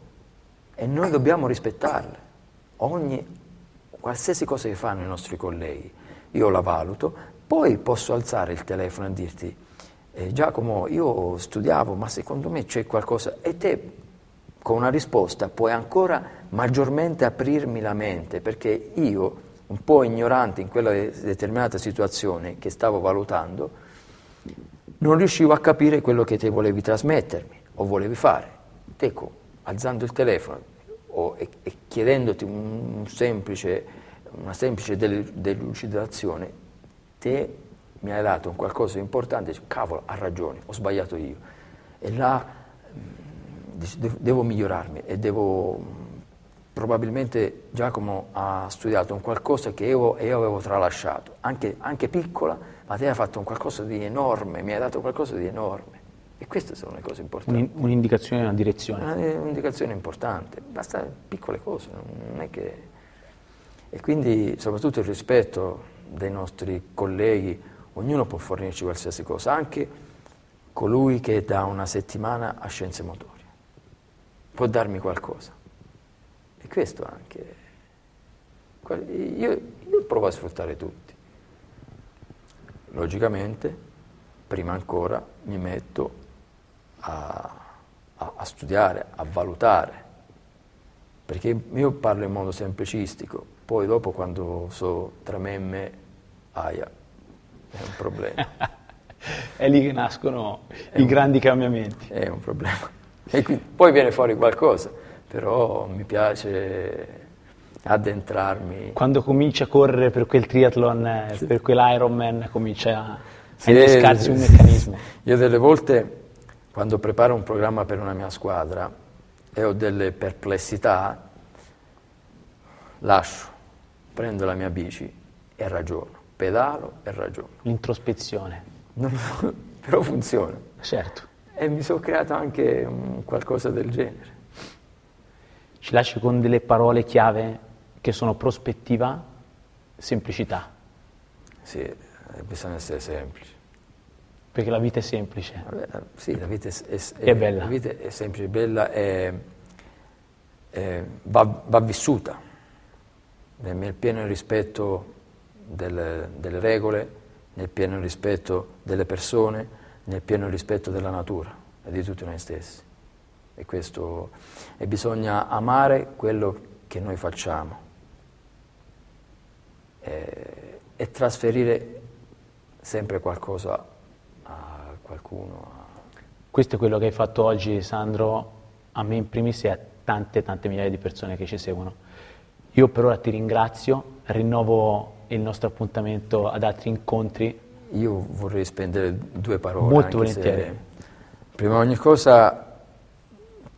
e noi dobbiamo rispettarle. Ogni, qualsiasi cosa che fanno i nostri colleghi, io la valuto, poi posso alzare il telefono e dirti eh, Giacomo, io studiavo, ma secondo me c'è qualcosa e te con una risposta puoi ancora maggiormente aprirmi la mente, perché io, un po' ignorante in quella de- determinata situazione che stavo valutando, non riuscivo a capire quello che te volevi trasmettermi o volevi fare. Te, co- alzando il telefono o- e, e chiedendoti un- un semplice- una semplice del- delucidazione, te mi hai dato un qualcosa di importante, cavolo, ha ragione, ho sbagliato io. E là mm, devo, migliorarmi e devo... mm, Probabilmente Giacomo ha studiato un qualcosa che io, io avevo tralasciato, anche, anche piccola, ma te hai fatto un qualcosa di enorme, mi hai dato qualcosa di enorme. E queste sono le cose importanti. Un'in- un'indicazione, una direzione. Una- un'indicazione importante, basta piccole cose, non è che... E quindi soprattutto il rispetto dei nostri colleghi, ognuno può fornirci qualsiasi cosa, anche colui che da una settimana a scienze motorie, può darmi qualcosa. E questo anche... Io, io provo a sfruttare tutti. Logicamente, prima ancora mi metto a, a- a studiare, a valutare, perché io parlo in modo semplicistico, poi dopo quando so tra me e me, aia, è un problema, È lì che nascono i grandi cambiamenti. è un problema. E quindi, poi viene fuori qualcosa, però mi piace addentrarmi. Quando comincia a correre per quel triathlon, eh, per quell'Ironman, comincia a, Sì, innescarsi sì, un sì. meccanismo. Io delle volte, quando preparo un programma per una mia squadra e ho delle perplessità, lascio, prendo la mia bici e ragiono, pedalo e ragiono. L'introspezione, Non- però funziona. certo. E mi sono creato anche un qualcosa del genere. Ci lasci con delle parole chiave che sono prospettiva, semplicità, Sì, eh, bisogna essere semplici. perché la vita è semplice. Vabbè, la- sì, la vita è, è- È bella. La vita è semplice, bella e va, va vissuta nel pieno rispetto delle, delle regole, nel pieno rispetto delle persone, nel pieno rispetto della natura e di tutti noi stessi. E, questo, e bisogna amare quello che noi facciamo e, e trasferire sempre qualcosa a qualcuno. Questo è quello che hai fatto oggi, Sandro, a me in primis e a tante, tante migliaia di persone che ci seguono. Io per ora ti ringrazio, rinnovo il nostro appuntamento ad altri incontri. Io vorrei spendere due parole. Molto volentieri. Prima di ogni cosa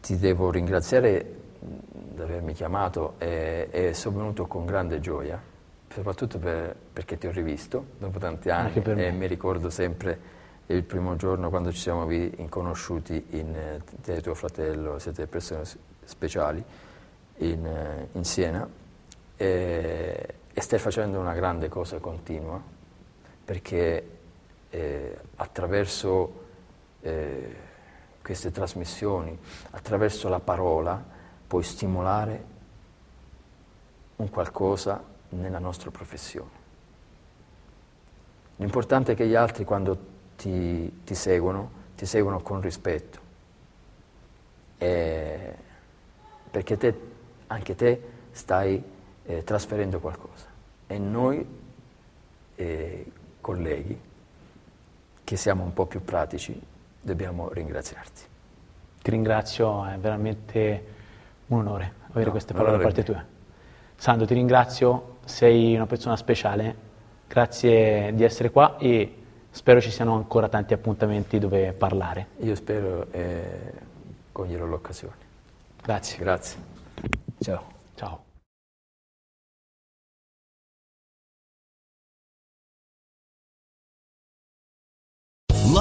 ti devo ringraziare di avermi chiamato e, e sono venuto con grande gioia, soprattutto per, perché ti ho rivisto dopo tanti anni e mi ricordo sempre il primo giorno quando ci siamo conosciuti in eh, te e tuo fratello, siete persone speciali, in, eh, in Siena e, e, stai facendo una grande cosa continua perché eh, attraverso eh, queste trasmissioni, attraverso la parola, puoi stimolare un qualcosa nella nostra professione. L'importante è che gli altri quando ti, ti seguono, ti seguono con rispetto, e perché te, anche te stai eh, trasferendo qualcosa. E noi, eh, colleghi, che siamo un po' più pratici, dobbiamo ringraziarti. Ti ringrazio, è veramente un onore avere no, queste parole da parte tua. Sandro, ti ringrazio, sei una persona speciale, grazie di essere qua e spero ci siano ancora tanti appuntamenti dove parlare. Io spero e eh, coglierò l'occasione. Grazie. Grazie. Ciao. Ciao.